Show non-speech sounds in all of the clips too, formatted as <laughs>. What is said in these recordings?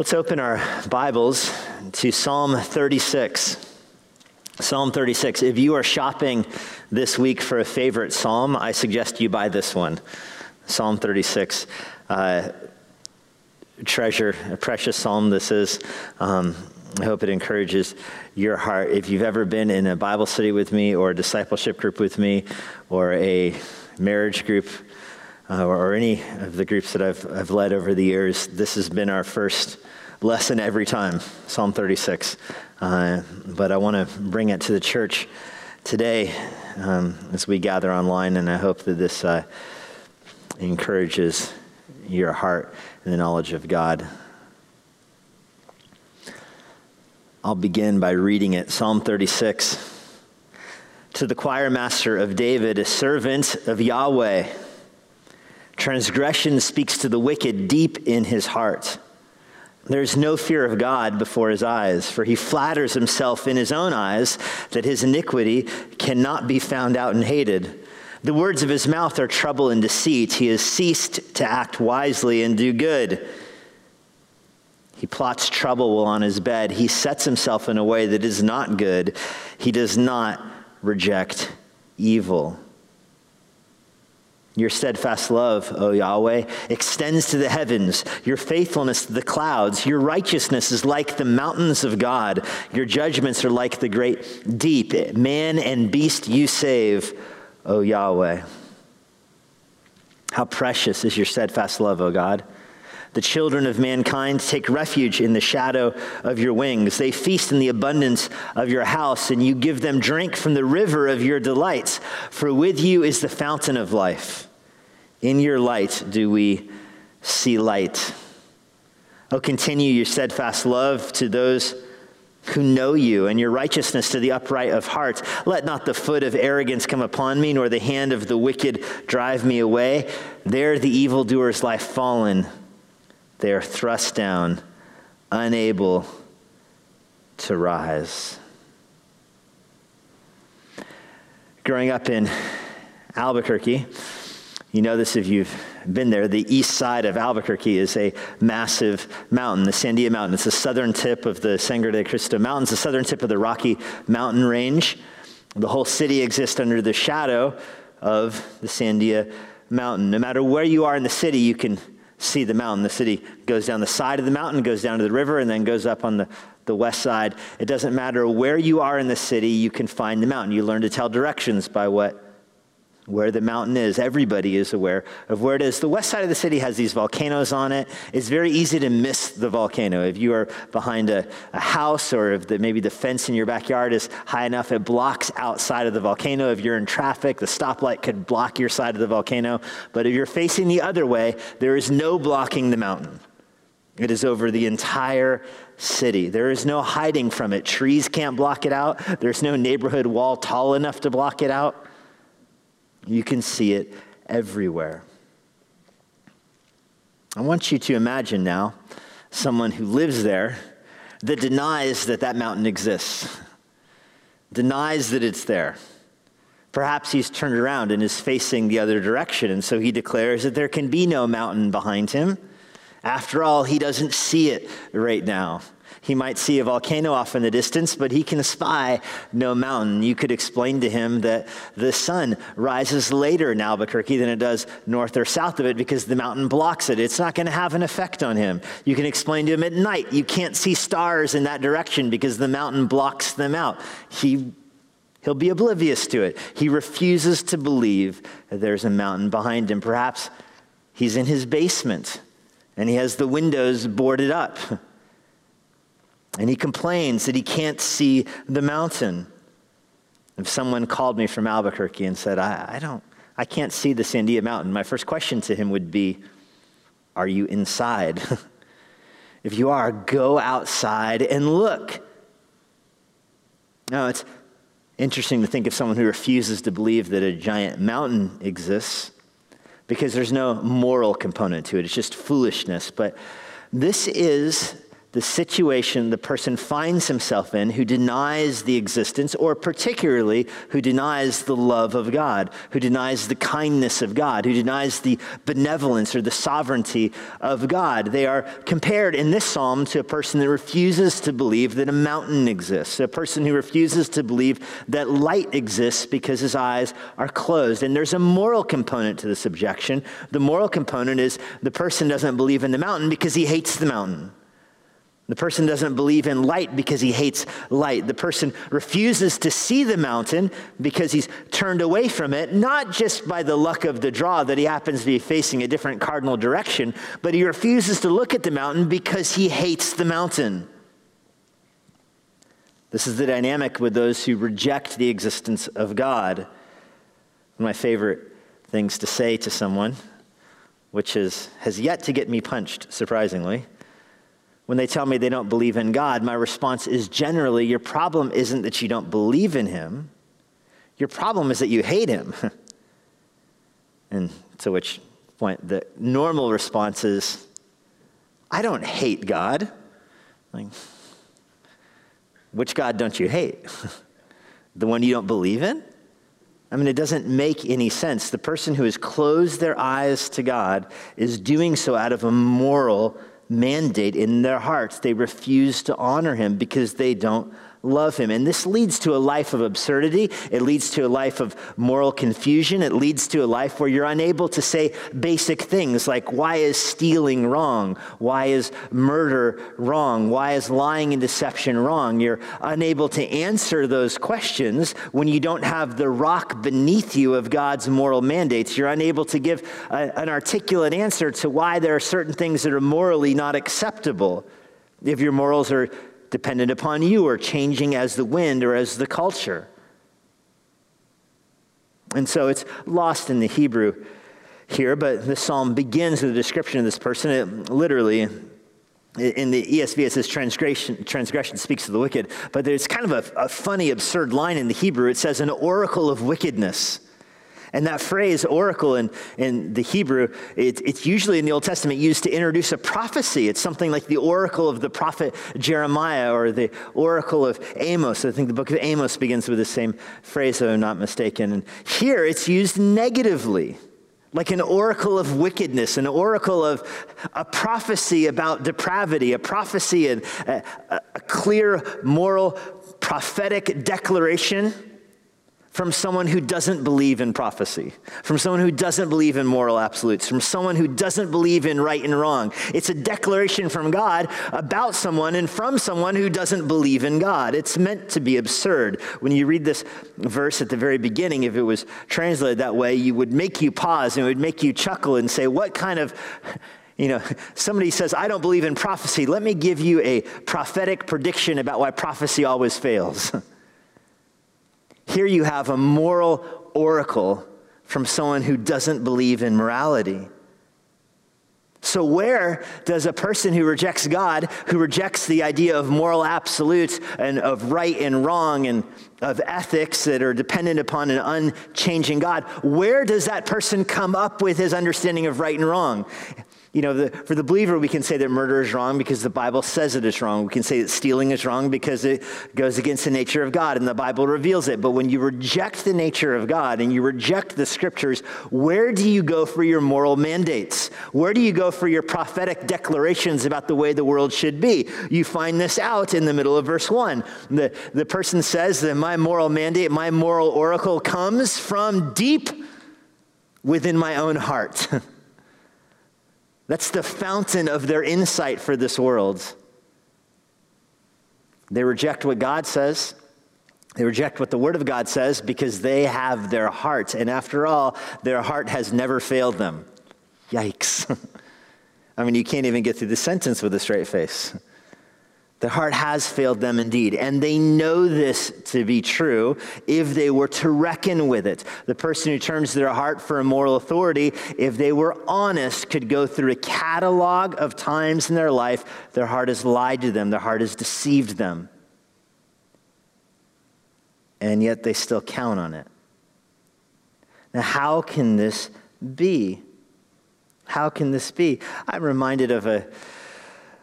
Let's open our Bibles to Psalm 36. Psalm 36. If you are shopping this week for a favorite psalm, I suggest you buy this one Psalm 36. Uh, treasure, a precious psalm this is. Um, I hope it encourages your heart. If you've ever been in a Bible study with me, or a discipleship group with me, or a marriage group, uh, or, any of the groups that I've, I've led over the years, this has been our first lesson every time Psalm 36. Uh, but I want to bring it to the church today um, as we gather online, and I hope that this uh, encourages your heart and the knowledge of God. I'll begin by reading it Psalm 36. To the choir master of David, a servant of Yahweh. Transgression speaks to the wicked deep in his heart. There's no fear of God before his eyes, for he flatters himself in his own eyes that his iniquity cannot be found out and hated. The words of his mouth are trouble and deceit. He has ceased to act wisely and do good. He plots trouble while on his bed. He sets himself in a way that is not good. He does not reject evil. Your steadfast love, O Yahweh, extends to the heavens, your faithfulness to the clouds. Your righteousness is like the mountains of God. Your judgments are like the great deep. Man and beast you save, O Yahweh. How precious is your steadfast love, O God. The children of mankind take refuge in the shadow of your wings. They feast in the abundance of your house, and you give them drink from the river of your delights. For with you is the fountain of life. In your light do we see light. Oh, continue your steadfast love to those who know you, and your righteousness to the upright of heart. Let not the foot of arrogance come upon me, nor the hand of the wicked drive me away. There the evildoers lie fallen they are thrust down, unable to rise. Growing up in Albuquerque, you know this if you've been there. The east side of Albuquerque is a massive mountain, the Sandia Mountain. It's the southern tip of the Sangre de Cristo Mountains, the southern tip of the Rocky Mountain Range. The whole city exists under the shadow of the Sandia Mountain. No matter where you are in the city, you can see the mountain. The city goes down the side of the mountain, goes down to the river, and then goes up on the, the west side. It doesn't matter where you are in the city, you can find the mountain. You learn to tell directions by what where the mountain is. Everybody is aware of where it is. The west side of the city has these volcanoes on it. It's very easy to miss the volcano. If you are behind a, a house or if the, maybe the fence in your backyard is high enough, it blocks outside of the volcano. If you're in traffic, the stoplight could block your side of the volcano. But if you're facing the other way, there is no blocking the mountain. It is over the entire city. There is no hiding from it. Trees can't block it out. There's no neighborhood wall tall enough to block it out. You can see it everywhere. I want you to imagine now someone who lives there that denies that that mountain exists, denies that it's there. Perhaps he's turned around and is facing the other direction, and so he declares that there can be no mountain behind him. After all, he doesn't see it right now. He might see a volcano off in the distance, but he can spy no mountain. You could explain to him that the sun rises later in Albuquerque than it does north or south of it because the mountain blocks it. It's not going to have an effect on him. You can explain to him at night, you can't see stars in that direction because the mountain blocks them out. He He'll be oblivious to it. He refuses to believe that there's a mountain behind him. Perhaps he's in his basement and he has the windows boarded up. <laughs> And he complains that he can't see the mountain. If someone called me from Albuquerque and said, I, I don't, I can't see the Sandia Mountain, my first question to him would be, Are you inside? <laughs> if you are, go outside and look. Now, it's interesting to think of someone who refuses to believe that a giant mountain exists because there's no moral component to it. It's just foolishness. But this is the situation the person finds himself in who denies the existence, or particularly who denies the love of God, who denies the kindness of God, who denies the benevolence or the sovereignty of God. They are compared in this psalm to a person that refuses to believe that a mountain exists, a person who refuses to believe that light exists because his eyes are closed. And there's a moral component to this objection. The moral component is the person doesn't believe in the mountain because he hates the mountain. The person doesn't believe in light because he hates light. The person refuses to see the mountain because he's turned away from it, not just by the luck of the draw that he happens to be facing a different cardinal direction, but he refuses to look at the mountain because he hates the mountain. This is the dynamic with those who reject the existence of God. One of my favorite things to say to someone, which is, has yet to get me punched, surprisingly when they tell me they don't believe in God, my response is generally, your problem isn't that you don't believe in Him, your problem is that you hate Him. <laughs> and to which point the normal response is, I don't hate God. Like, which God don't you hate? <laughs> the one you don't believe in? I mean, it doesn't make any sense. The person who has closed their eyes to God is doing so out of a moral mandate in their hearts. They refuse to honor him because they don't love him. And this leads to a life of absurdity. It leads to a life of moral confusion. It leads to a life where you're unable to say basic things like, why is stealing wrong? Why is murder wrong? Why is lying and deception wrong? You're unable to answer those questions when you don't have the rock beneath you of God's moral mandates. You're unable to give a, an articulate answer to why there are certain things that are morally not acceptable. If your morals are dependent upon you or changing as the wind or as the culture. And so it's lost in the Hebrew here, but the psalm begins with a description of this person. It literally, in the ESV, it says transgression, transgression speaks to the wicked, but there's kind of a, a funny, absurd line in the Hebrew. It says, an oracle of wickedness. And that phrase, oracle, in, in the Hebrew, it, it's usually in the Old Testament used to introduce a prophecy. It's something like the oracle of the prophet Jeremiah or the oracle of Amos. I think the book of Amos begins with the same phrase, if I'm not mistaken. And here it's used negatively, like an oracle of wickedness, an oracle of a prophecy about depravity, a prophecy, and a, a clear moral prophetic declaration from someone who doesn't believe in prophecy, from someone who doesn't believe in moral absolutes, from someone who doesn't believe in right and wrong. It's a declaration from God about someone and from someone who doesn't believe in God. It's meant to be absurd. When you read this verse at the very beginning, if it was translated that way, you would make you pause and it would make you chuckle and say, What kind of you know, somebody says, I don't believe in prophecy. Let me give you a prophetic prediction about why prophecy always fails. <laughs> Here you have a moral oracle from someone who doesn't believe in morality. So, where does a person who rejects God, who rejects the idea of moral absolutes and of right and wrong and of ethics that are dependent upon an unchanging God, where does that person come up with his understanding of right and wrong? You know, the, for the believer, we can say that murder is wrong because the Bible says it is wrong. We can say that stealing is wrong because it goes against the nature of God and the Bible reveals it. But when you reject the nature of God and you reject the scriptures, where do you go for your moral mandates? Where do you go for your prophetic declarations about the way the world should be? You find this out in the middle of verse 1. The, the person says that my moral mandate, my moral oracle comes from deep within my own heart. <laughs> That's the fountain of their insight for this world. They reject what God says. They reject what the Word of God says because they have their heart. And after all, their heart has never failed them. Yikes. <laughs> I mean, you can't even get through the sentence with a straight face. Their heart has failed them indeed, and they know this to be true if they were to reckon with it. The person who turns their heart for a moral authority, if they were honest, could go through a catalog of times in their life their heart has lied to them, their heart has deceived them. And yet they still count on it. Now, how can this be? How can this be? I'm reminded of a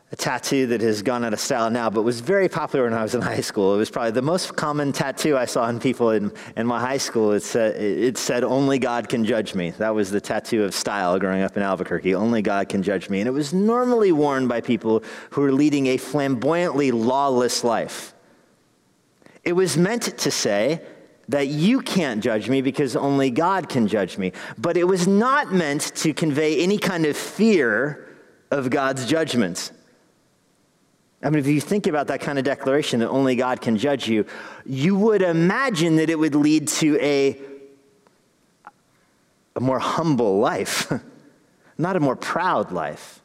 a tattoo that has gone out of style now, but was very popular when I was in high school. It was probably the most common tattoo I saw in people in, in my high school. It said, it said, Only God can judge me. That was the tattoo of style growing up in Albuquerque. Only God can judge me. And it was normally worn by people who were leading a flamboyantly lawless life. It was meant to say, that you can't judge me because only God can judge me. But it was not meant to convey any kind of fear of God's judgments. I mean, if you think about that kind of declaration that only God can judge you, you would imagine that it would lead to a, a more humble life, <laughs> not a more proud life.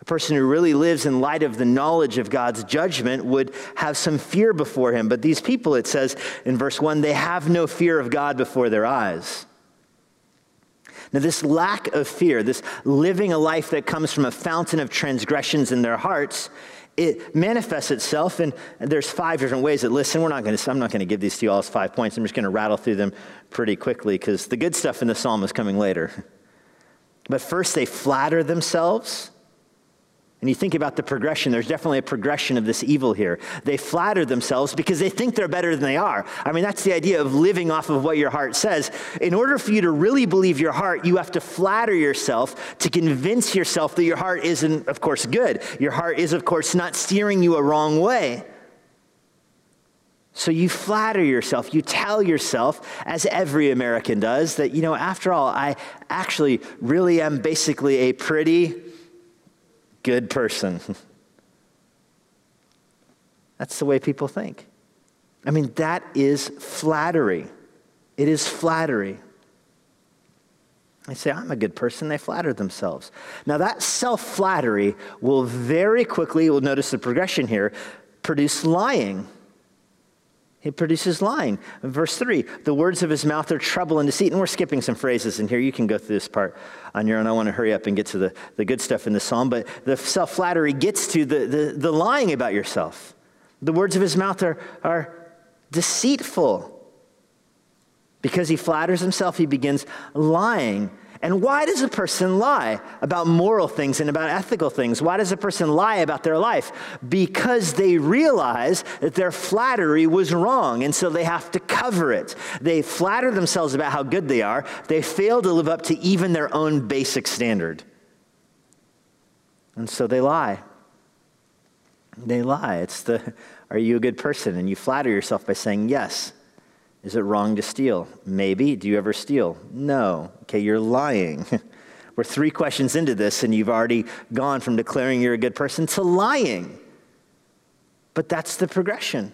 A person who really lives in light of the knowledge of God's judgment would have some fear before him. But these people, it says in verse 1, they have no fear of God before their eyes. Now, this lack of fear, this living a life that comes from a fountain of transgressions in their hearts, it manifests itself and there's five different ways that listen we're not going to i'm not going to give these to you all as five points. I'm just going to rattle through them pretty quickly because the good stuff in the psalm is coming later. But first they flatter themselves and you think about the progression, there's definitely a progression of this evil here. They flatter themselves because they think they're better than they are. I mean, that's the idea of living off of what your heart says. In order for you to really believe your heart, you have to flatter yourself to convince yourself that your heart isn't, of course, good. Your heart is, of course, not steering you a wrong way. So you flatter yourself, you tell yourself, as every American does, that, you know, after all, I actually really am basically a pretty, good person. That's the way people think. I mean, that is flattery. It is flattery. They say, I'm a good person. They flatter themselves. Now, that self flattery will very quickly, we'll notice the progression here, produce lying. He produces lying. Verse 3 the words of his mouth are trouble and deceit. And we're skipping some phrases in here. You can go through this part on your own. I want to hurry up and get to the, the good stuff in the psalm. But the self flattery gets to the, the, the lying about yourself. The words of his mouth are, are deceitful. Because he flatters himself, he begins lying. And why does a person lie about moral things and about ethical things? Why does a person lie about their life? Because they realize that their flattery was wrong, and so they have to cover it. They flatter themselves about how good they are, they fail to live up to even their own basic standard. And so they lie. They lie. It's the, are you a good person? And you flatter yourself by saying yes. Is it wrong to steal? Maybe. Do you ever steal? No. Okay, you're lying. <laughs> We're three questions into this, and you've already gone from declaring you're a good person to lying. But that's the progression.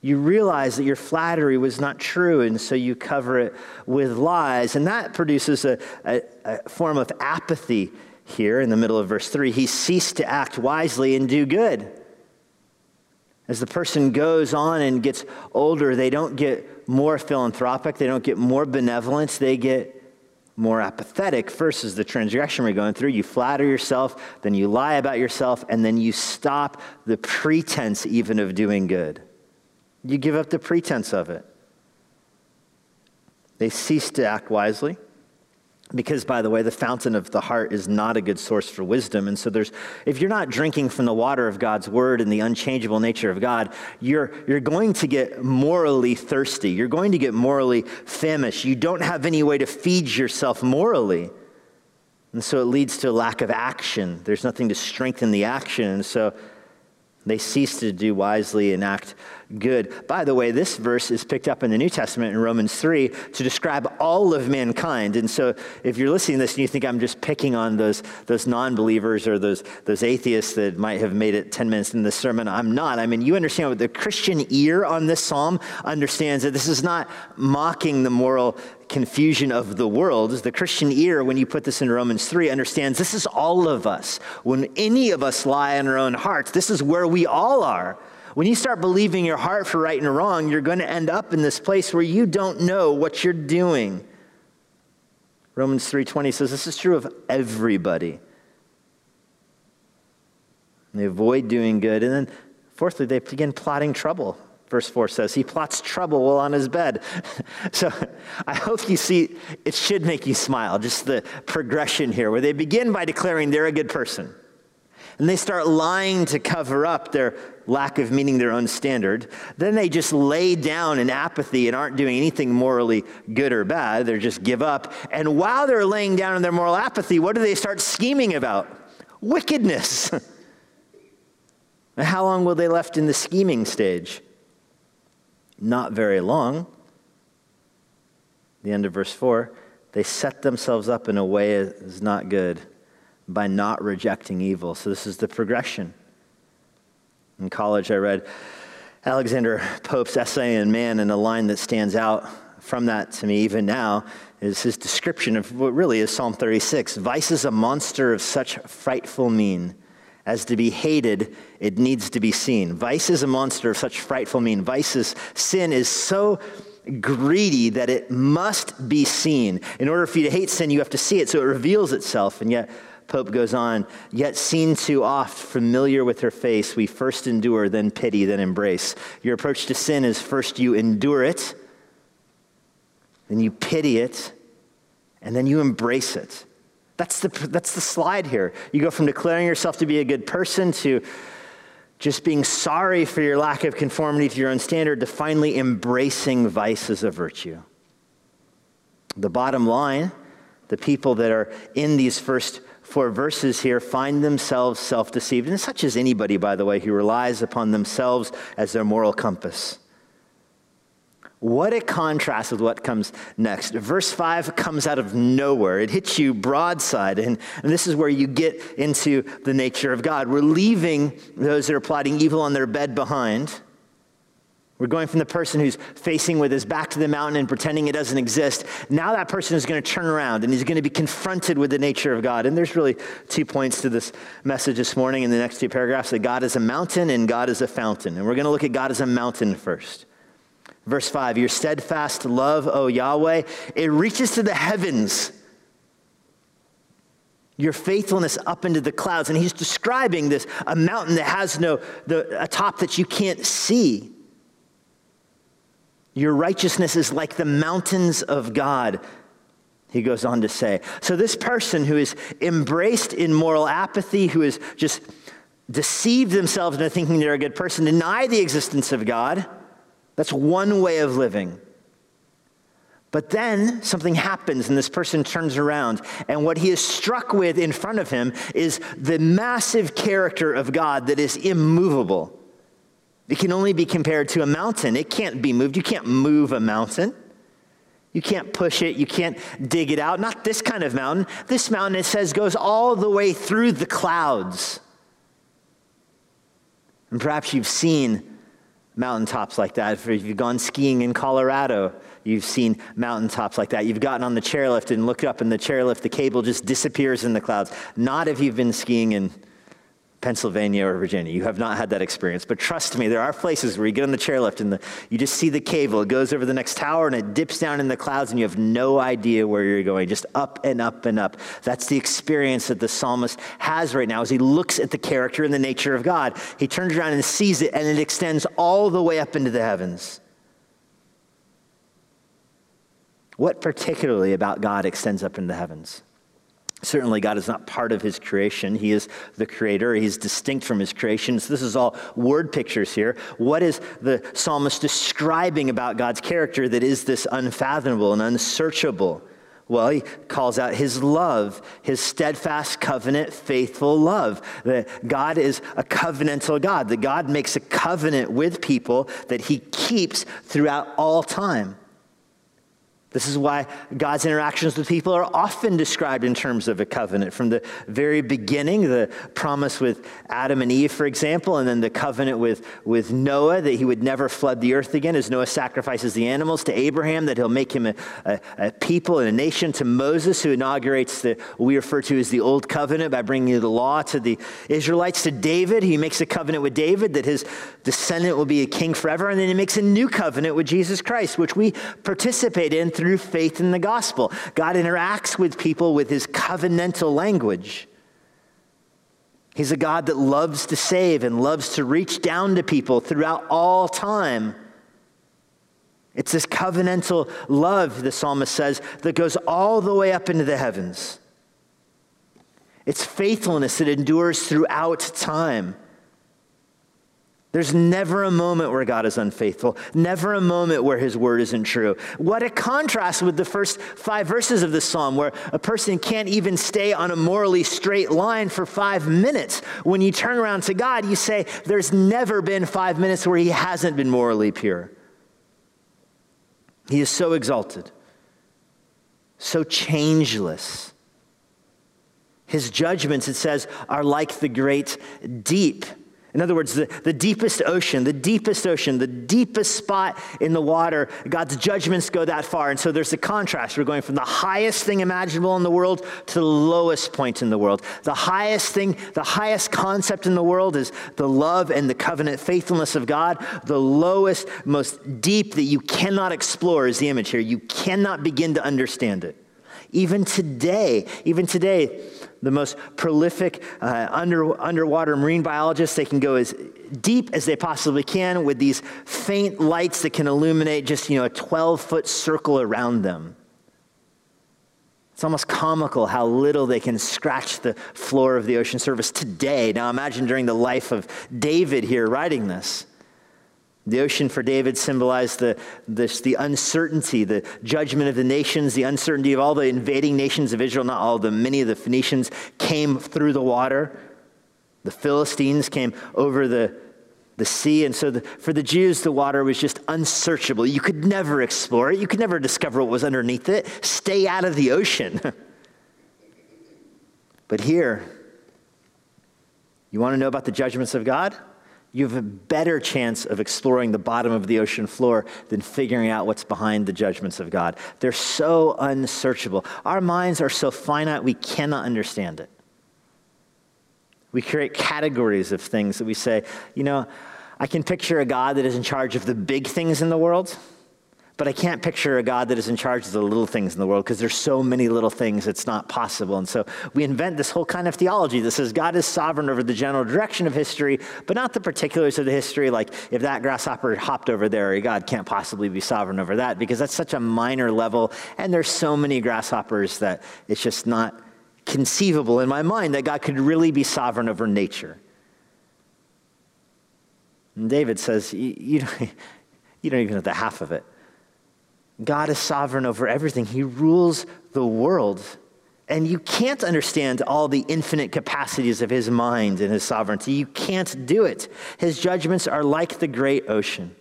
You realize that your flattery was not true, and so you cover it with lies. And that produces a, a, a form of apathy here in the middle of verse 3. He ceased to act wisely and do good. As the person goes on and gets older, they don't get more philanthropic, they don't get more benevolence, they get more apathetic. First is the transgression we're going through. You flatter yourself, then you lie about yourself, and then you stop the pretense even of doing good. You give up the pretense of it. They cease to act wisely. Because, by the way, the fountain of the heart is not a good source for wisdom. And so, there's, if you're not drinking from the water of God's word and the unchangeable nature of God, you're, you're going to get morally thirsty. You're going to get morally famished. You don't have any way to feed yourself morally. And so, it leads to a lack of action. There's nothing to strengthen the action. And so, they cease to do wisely and act good. By the way, this verse is picked up in the New Testament in Romans 3 to describe all of mankind. And so if you're listening to this and you think I'm just picking on those, those non believers or those, those atheists that might have made it 10 minutes in this sermon, I'm not. I mean, you understand what the Christian ear on this psalm understands that this is not mocking the moral confusion of the world. The Christian ear, when you put this in Romans 3, understands this is all of us. When any of us lie in our own hearts, this is where we all are. When you start believing your heart for right and wrong, you're going to end up in this place where you don't know what you're doing. Romans 3:20 says this is true of everybody. They avoid doing good and then fourthly they begin plotting trouble. Verse 4 says he plots trouble while on his bed. <laughs> so I hope you see it should make you smile just the progression here where they begin by declaring they're a good person. and they start lying to cover up their lack of meeting their own standard. Then they just lay down in apathy and aren't doing anything morally good or bad. They just give up. And while they're laying down in their moral apathy, what do they start scheming about? Wickedness. <laughs> How long will they left in the scheming stage? Not very long. The end of verse 4 they set themselves up in a way that is not good by not rejecting evil. So, this is the progression. In college, I read Alexander Pope's essay in Man, and a line that stands out from that to me even now is his description of what really is Psalm 36 Vice is a monster of such frightful mien. As to be hated, it needs to be seen. Vice is a monster of such frightful mien. Vice's sin is so greedy that it must be seen. In order for you to hate sin, you have to see it so it reveals itself. And yet, Pope goes on, yet seen too oft, familiar with her face, we first endure, then pity, then embrace. Your approach to sin is first you endure it, then you pity it, and then you embrace it. That's the, that's the slide here. You go from declaring yourself to be a good person to just being sorry for your lack of conformity to your own standard to finally embracing vice as a virtue. The bottom line the people that are in these first four verses here find themselves self deceived, and such as anybody, by the way, who relies upon themselves as their moral compass. What a contrast with what comes next. Verse 5 comes out of nowhere. It hits you broadside, and, and, this is where you get into the nature of God. We're leaving those that are plotting evil on their bed behind. We're going from the person who's facing with his back to the mountain and pretending it doesn't exist. Now that person is going to turn around and he's going to be confronted with the nature of God. And there's really two points to this message this morning in the next two paragraphs that God is a mountain and God is a fountain. And we're going to look at God as a mountain first. Verse 5 Your steadfast love, O Yahweh, it reaches to the heavens. Your faithfulness up into the clouds. And he's describing this a mountain that has no, the, a top that you can't see. Your righteousness is like the mountains of God, he goes on to say. So, this person who is embraced in moral apathy, who is just deceived themselves into thinking they're a good person, deny the existence of God that's one way of living. But then something happens, and this person turns around, and what he is struck with in front of him is the massive character of God that is immovable. It can only be compared to a mountain. It can't be moved. You can't move a mountain. You can't push it. You can't dig it out. Not this kind of mountain. This mountain, it says, goes all the way through the clouds. And perhaps you've seen mountaintops like that. If you've gone skiing in Colorado, you've seen mountaintops like that. You've gotten on the chairlift and looked up, and the chairlift, the cable just disappears in the clouds. Not if you've been skiing in Pennsylvania or Virginia. You have not had that experience. But trust me, there are places where you get on the chairlift and the, you just see the cable. It goes over the next tower and it dips down in the clouds and you have no idea where you're going, just up and up and up. That's the experience that the psalmist has right now as he looks at the character and the nature of God. He turns around and sees it and it extends all the way up into the heavens. What particularly about God extends up into the heavens? Certainly, God is not part of his creation. He is the creator. He's distinct from his creation. So, this is all word pictures here. What is the psalmist describing about God's character that is this unfathomable and unsearchable? Well, he calls out his love, his steadfast covenant, faithful love. That God is a covenantal God, that God makes a covenant with people that he keeps throughout all time. This is why God's interactions with people are often described in terms of a covenant. From the very beginning, the promise with Adam and Eve, for example, and then the covenant with, with Noah that he would never flood the earth again as Noah sacrifices the animals, to Abraham that he'll make him a, a, a people and a nation, to Moses who inaugurates the, what we refer to as the Old Covenant by bringing the law to the Israelites, to David, he makes a covenant with David that his descendant will be a king forever, and then he makes a new covenant with Jesus Christ, which we participate in through faith in the gospel. God interacts with people with his covenantal language. He's a God that loves to save and loves to reach down to people throughout all time. It's this covenantal love, the psalmist says, that goes all the way up into the heavens. It's faithfulness that endures throughout time. There's never a moment where God is unfaithful, never a moment where his word isn't true. What a contrast with the first five verses of the psalm, where a person can't even stay on a morally straight line for five minutes. When you turn around to God, you say, There's never been five minutes where he hasn't been morally pure. He is so exalted, so changeless. His judgments, it says, are like the great deep. In other words, the, the deepest ocean, the deepest ocean, the deepest spot in the water, God's judgments go that far. And so there's a contrast. We're going from the highest thing imaginable in the world to the lowest point in the world. The highest thing, the highest concept in the world is the love and the covenant faithfulness of God. The lowest, most deep that you cannot explore is the image here. You cannot begin to understand it. Even today, even today, the most prolific uh, under, underwater marine biologists. They can go as deep as they possibly can with these faint lights that can illuminate just, you know, a 12 foot circle around them. It's almost comical how little they can scratch the floor of the ocean surface today. Now imagine during the life of David here writing this. The ocean for David symbolized the, this, the uncertainty, the judgment of the nations, the uncertainty of all the invading nations of Israel. Not all of them, many of the Phoenicians came through the water. The Philistines came over the, the sea. And so the, for the Jews, the water was just unsearchable. You could never explore it, you could never discover what was underneath it. Stay out of the ocean. <laughs> but here, you want to know about the judgments of God? You have a better chance of exploring the bottom of the ocean floor than figuring out what's behind the judgments of God. They're so unsearchable. Our minds are so finite, we cannot understand it. We create categories of things that we say, you know, I can picture a God that is in charge of the big things in the world but I can't picture a God that is in charge of the little things in the world because there's so many little things it's not possible. And so we invent this whole kind of theology that says God is sovereign over the general direction of history, but not the particulars of the history. Like if that grasshopper hopped over there, God can't possibly be sovereign over that because that's such a minor level. And there's so many grasshoppers that it's just not conceivable in my mind that God could really be sovereign over nature. And David says, you, <laughs> you, you don't even know the half of it. God is sovereign over everything, He rules the world. And you can't understand all the infinite capacities of His mind and His sovereignty. You can't do it. His judgments are like the great ocean.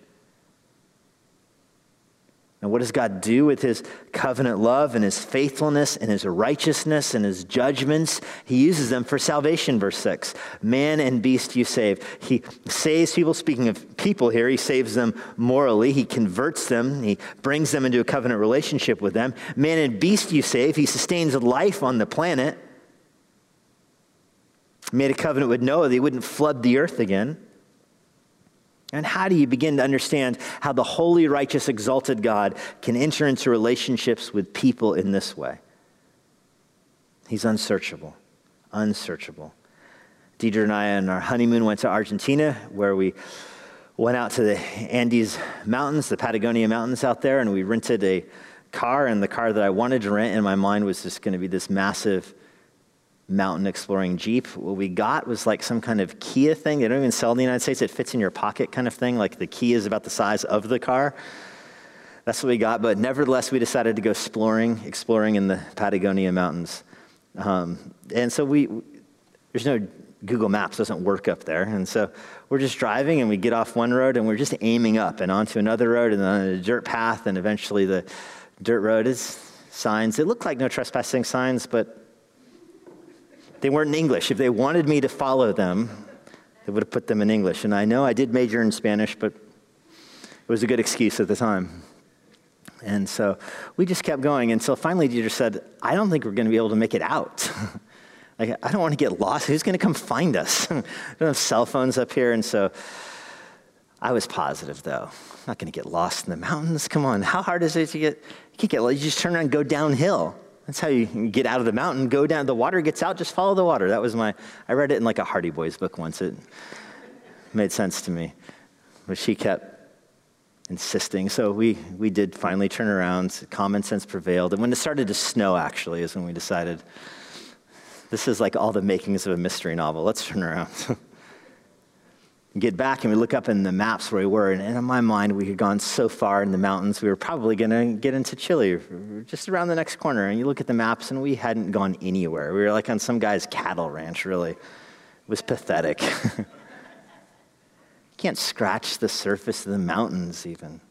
And what does God do with his covenant love and his faithfulness and his righteousness and his judgments? He uses them for salvation, verse 6. Man and beast you save. He saves people, speaking of people here, he saves them morally. He converts them. He brings them into a covenant relationship with them. Man and beast you save. He sustains life on the planet. He made a covenant with Noah that he wouldn't flood the earth again. And how do you begin to understand how the holy, righteous, exalted God can enter into relationships with people in this way? He's unsearchable, unsearchable. Deidre and I, on our honeymoon, went to Argentina, where we went out to the Andes Mountains, the Patagonia Mountains out there, and we rented a car. And the car that I wanted to rent in my mind was just going to be this massive mountain exploring Jeep. What we got was like some kind of Kia thing. They don't even sell in the United States. It fits in your pocket kind of thing. Like the key is about the size of the car. That's what we got. But nevertheless, we decided to go exploring, exploring in the Patagonia mountains. Um, and so we, there's no Google Maps doesn't work up there. And so we're just driving and we get off one road and we're just aiming up and onto another road and then a dirt path. And eventually the dirt road is signs. It looked like no trespassing signs, but they weren't in English. If they wanted me to follow them, they would have put them in English. And I know I did major in Spanish, but it was a good excuse at the time. And so we just kept going until finally Deidre said, I don't think we're going to be able to make it out. <laughs> like, I don't want to get lost. Who's going to come find us? <laughs> I don't have cell phones up here. And so I was positive, though. I'm not going to get lost in the mountains. Come on. How hard is it to get? You can't get lost. You just turn around and go downhill. That's how you get out of the mountain, go down, the water gets out, just follow the water. That was my, I read it in like a Hardy Boys book once. It made sense to me. But she kept insisting. So we, we did finally turn around. Common sense prevailed. And when it started to snow, actually, is when we decided This is like all the makings of a mystery novel. Let's turn around. <laughs> get back and we look up in the maps where we were, and in my mind, we had gone so far in the mountains, we were probably going to get into Chile, just around the next corner. And you look at the maps, and we hadn't gone anywhere. We were like on some guy's cattle ranch, really. It was pathetic. <laughs> you can't scratch the surface of the mountains, even.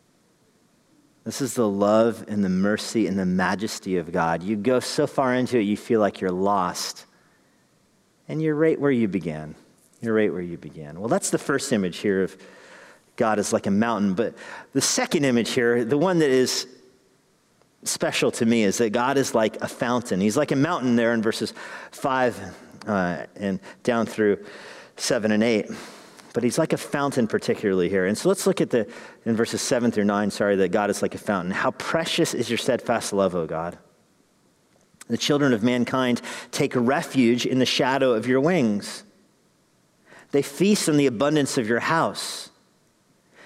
This is the love and the mercy and the majesty of God. You go so far into it, you feel like you're lost. And you're right where you began. You're right where you began. Well, that's the first image here of God as like a mountain. But the second image here, the one that is special to me, is that God is like a fountain. He's like a mountain there in verses 5 uh, and down through 7 and 8 but he's like a fountain particularly here. And so let's look at the, in verses 7 through 9, sorry, that God is like a fountain. How precious is your steadfast love, O God. The children of mankind take refuge in the shadow of your wings. They feast on the abundance of your house.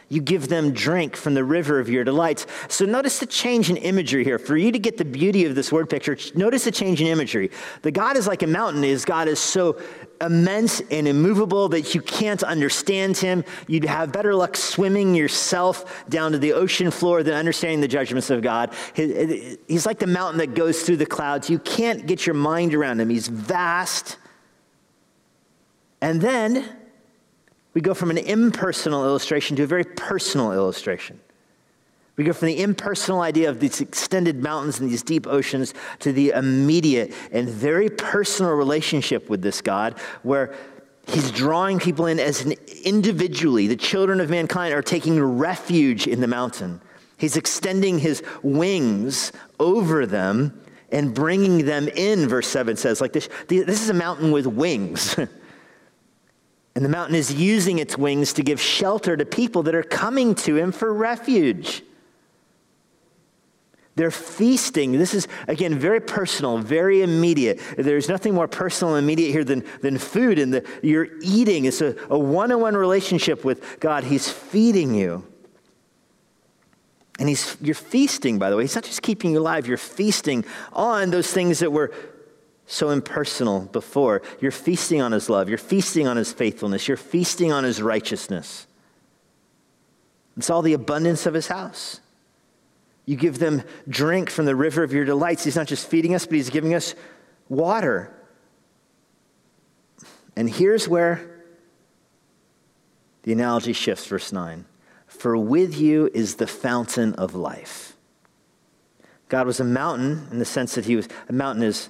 You give them drink from the river of your delights. So notice the change in imagery here. For you to get the beauty of this word picture, notice the change in imagery. The God is like a mountain, is God is so immense and immovable that you can't understand him. You'd have better luck swimming yourself down to the ocean floor than understanding the judgments of God. He's like the mountain that goes through the clouds. You can't get your mind around him. He's vast. And then we go from an impersonal illustration to a very personal illustration. We go from the impersonal idea of these extended mountains and these deep oceans to the immediate and very personal relationship with this God where he's drawing people in as an individually. The children of mankind are taking refuge in the mountain. He's extending his wings over them and bringing them in, verse 7 says. Like this, this is a mountain with wings. <laughs> And the mountain is using its wings to give shelter to people that are coming to him for refuge. They're feasting. This is, again, very personal, very immediate. There's nothing more personal and immediate here than, than food. And the, you're eating. It's a one on one relationship with God. He's feeding you. And he's, you're feasting, by the way. He's not just keeping you alive, you're feasting on those things that were so impersonal before. You're feasting on his love, you're feasting on his faithfulness, you're feasting on his righteousness. It's all the abundance of his house. You give them drink from the river of your delights. He's not just feeding us, but he's giving us water. And here's where the analogy shifts, verse 9. For with you is the fountain of life. God was a mountain in the sense that he was, a mountain is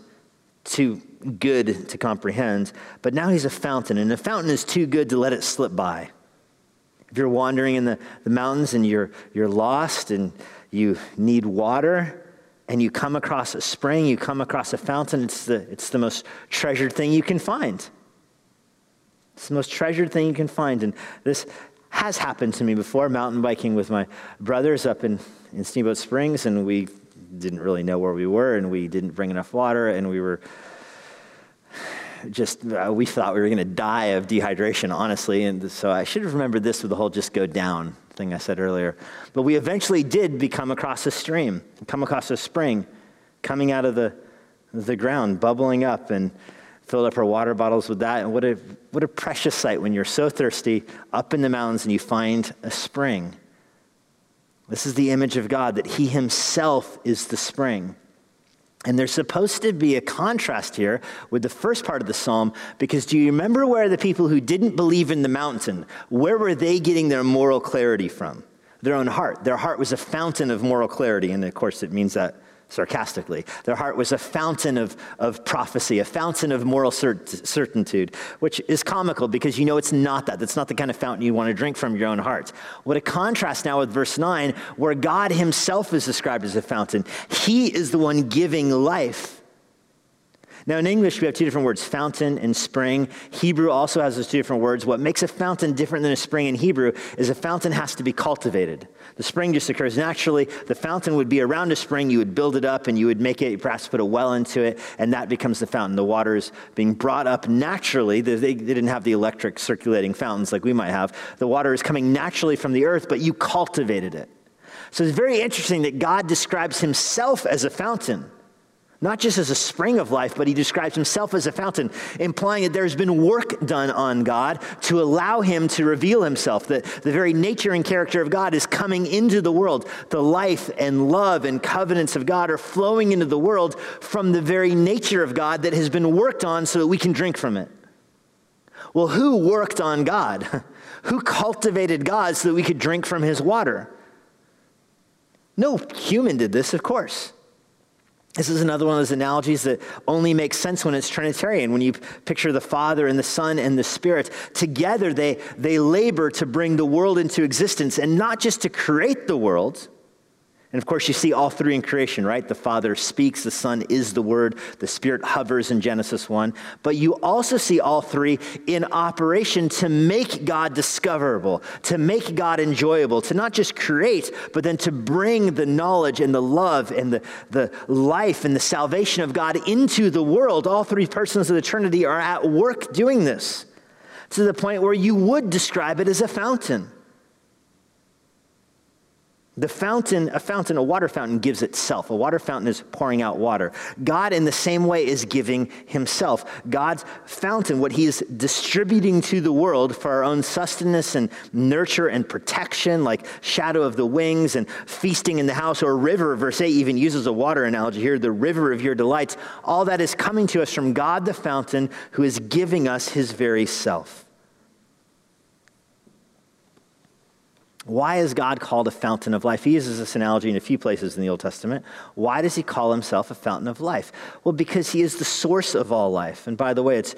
too good to comprehend, but now he's a fountain, and a fountain is too good to let it slip by. If you're wandering in the, the mountains and you're, you're lost and you need water, and you come across a spring, you come across a fountain, it's the, it's the most treasured thing you can find. It's the most treasured thing you can find. And this has happened to me before, mountain biking with my brothers up in, in Steamboat Springs, and we didn't really know where we were, and we didn't bring enough water, and we were just, uh, we thought we were going to die of dehydration, honestly. And so I should have remembered this with the whole just go down thing I said earlier. But we eventually did become across a stream, come across a spring coming out of the, the ground, bubbling up, and filled up our water bottles with that. And what a, what a precious sight when you're so thirsty up in the mountains and you find a spring. This is the image of God, that He Himself is the spring. And there's supposed to be a contrast here with the first part of the psalm because do you remember where the people who didn't believe in the mountain, where were they getting their moral clarity from? Their own heart. Their heart was a fountain of moral clarity. And of course, it means that sarcastically. Their heart was a fountain of, of prophecy, a fountain of moral cert- certitude, which is comical because you know it's not that. That's not the kind of fountain you want to drink from your own heart. What a contrast now with verse 9, where God himself is described as a fountain. He is the one giving life. Now, in English, we have two different words, fountain and spring. Hebrew also has those two different words. What makes a fountain different than a spring in Hebrew is a fountain has to be cultivated. The spring just occurs naturally. The fountain would be around a spring. You would build it up and you would make it, perhaps put a well into it, and that becomes the fountain. The water is being brought up naturally. They, they didn't have the electric circulating fountains like we might have. The water is coming naturally from the earth, but you cultivated it. So it's very interesting that God describes himself as a fountain. Not just as a spring of life, but he describes himself as a fountain, implying that there's been work done on God to allow him to reveal himself. That the very nature and character of God is coming into the world. The life and love and covenants of God are flowing into the world from the very nature of God that has been worked on so that we can drink from it. Well, who worked on God? <laughs> who cultivated God so that we could drink from his water? No human did this, of course. This is another one of those analogies that only makes sense when it's Trinitarian. When you picture the Father and the Son and the Spirit, together they, they labor to bring the world into existence and not just to create the world, and of course, you see all three in creation, right? The Father speaks, the Son is the Word, the Spirit hovers in Genesis 1. But you also see all three in operation to make God discoverable, to make God enjoyable, to not just create, but then to bring the knowledge and the love and the, the life and the salvation of God into the world. All three persons of the Trinity are at work doing this to the point where you would describe it as a fountain. The fountain, a fountain, a water fountain gives itself. A water fountain is pouring out water. God, in the same way, is giving himself. God's fountain, what he is distributing to the world for our own sustenance and nurture and protection, like shadow of the wings and feasting in the house, or river, verse 8 even uses a water analogy here, the river of your delights. All that is coming to us from God the fountain, who is giving us his very self. Why is God called a fountain of life? He uses this analogy in a few places in the Old Testament. Why does he call himself a fountain of life? Well, because he is the source of all life. And by the way, it's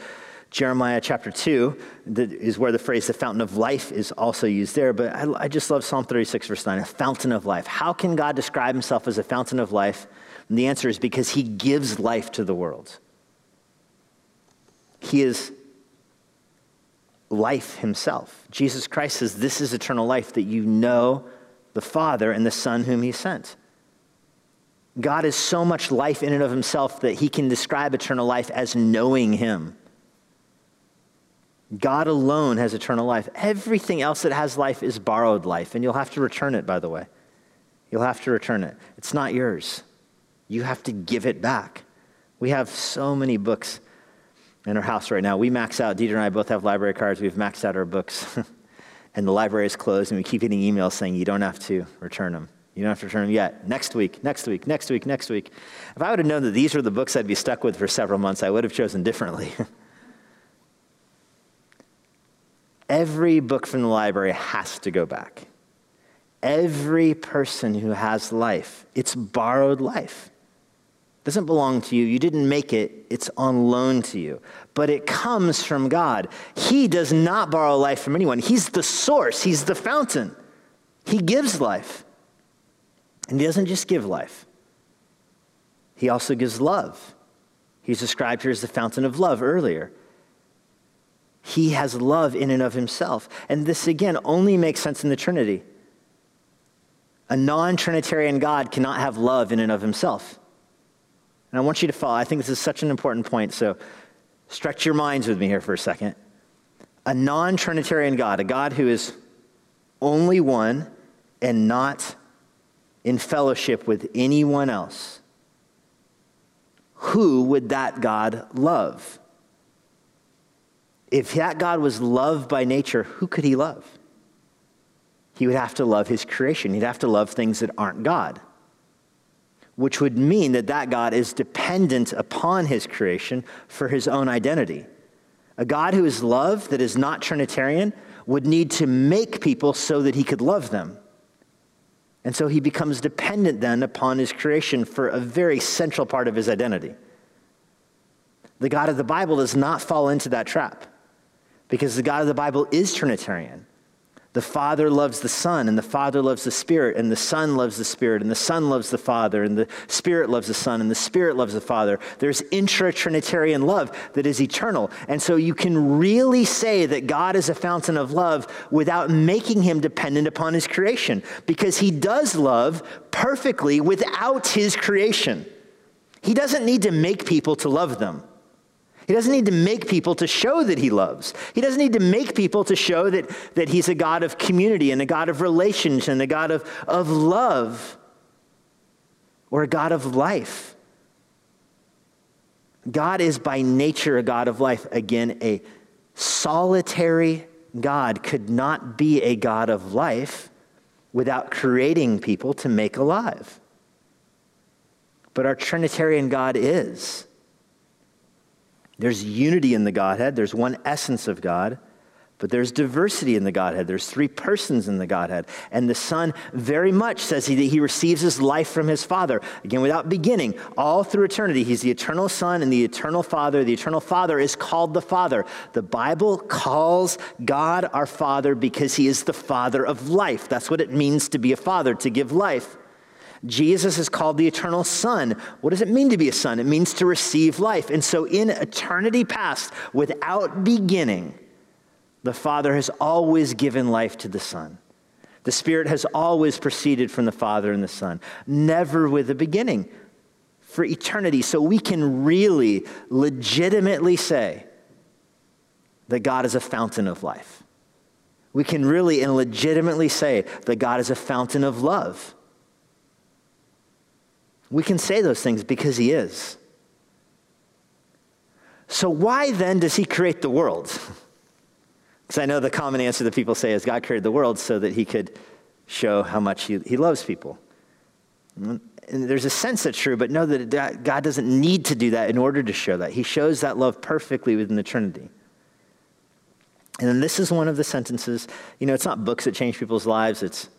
Jeremiah chapter 2 that is where the phrase the fountain of life is also used there. But I, I just love Psalm 36, verse 9, a fountain of life. How can God describe himself as a fountain of life? And the answer is because he gives life to the world. He is life himself. Jesus Christ says, This is eternal life, that you know the Father and the Son whom he sent. God is so much life in and of himself that he can describe eternal life as knowing him. God alone has eternal life. Everything else that has life is borrowed life, and you'll have to return it, by the way. You'll have to return it. It's not yours. You have to give it back. We have so many books in our house right now. We max out, Deidre and I both have library cards. We've maxed out our books. <laughs> and the library is closed, and we keep getting emails saying you don't have to return them. You don't have to return them yet. Next week, next week, next week, next week. If I would have known that these were the books I'd be stuck with for several months, I would have chosen differently. <laughs> Every book from the library has to go back. Every person who has life, it's borrowed life doesn't belong to you. You didn't make it. It's on loan to you. But it comes from God. He does not borrow life from anyone. He's the source, He's the fountain. He gives life. And He doesn't just give life, He also gives love. He's described here as the fountain of love earlier. He has love in and of himself. And this, again, only makes sense in the Trinity. A non Trinitarian God cannot have love in and of himself. And I want you to follow. I think this is such an important point. So stretch your minds with me here for a second. A non Trinitarian God, a God who is only one and not in fellowship with anyone else, who would that God love? If that God was loved by nature, who could he love? He would have to love his creation. He'd have to love things that aren't God which would mean that that God is dependent upon his creation for his own identity. A God who is love, that is not Trinitarian, would need to make people so that he could love them. And so he becomes dependent then upon his creation for a very central part of his identity. The God of the Bible does not fall into that trap because the God of the Bible is Trinitarian. The Father loves the Son, and the Father loves the Spirit, and the Son loves the Spirit, and the Son loves the Father, and the Spirit loves the Son, and the Spirit loves the Father. There's intra Trinitarian love that is eternal. And so you can really say that God is a fountain of love without making him dependent upon his creation, because he does love perfectly without his creation. He doesn't need to make people to love them. He doesn't need to make people to show that he loves. He doesn't need to make people to show that, that he's a God of community and a God of relations and a God of, of love or a God of life. God is by nature a God of life. Again, a solitary God could not be a God of life without creating people to make alive. But our Trinitarian God is. There's unity in the Godhead, there's one essence of God. But there's diversity in the Godhead. There's three persons in the Godhead. And the Son very much says he, that he receives his life from his Father. Again, without beginning, all through eternity. He's the eternal Son and the eternal Father. The eternal Father is called the Father. The Bible calls God our Father because he is the Father of life. That's what it means to be a father, to give life. Jesus is called the eternal Son. What does it mean to be a son? It means to receive life. And so, in eternity past, without beginning, the Father has always given life to the Son. The Spirit has always proceeded from the Father and the Son, never with a beginning, for eternity. So we can really legitimately say that God is a fountain of life. We can really and legitimately say that God is a fountain of love. We can say those things because He is. So, why then does He create the world? <laughs> Because I know the common answer that people say is God created the world so that he could show how much he, he loves people. And there's a sense that's true, but know that God doesn't need to do that in order to show that. He shows that love perfectly within the Trinity. And then this is one of the sentences. You know, it's not books that change people's lives, it's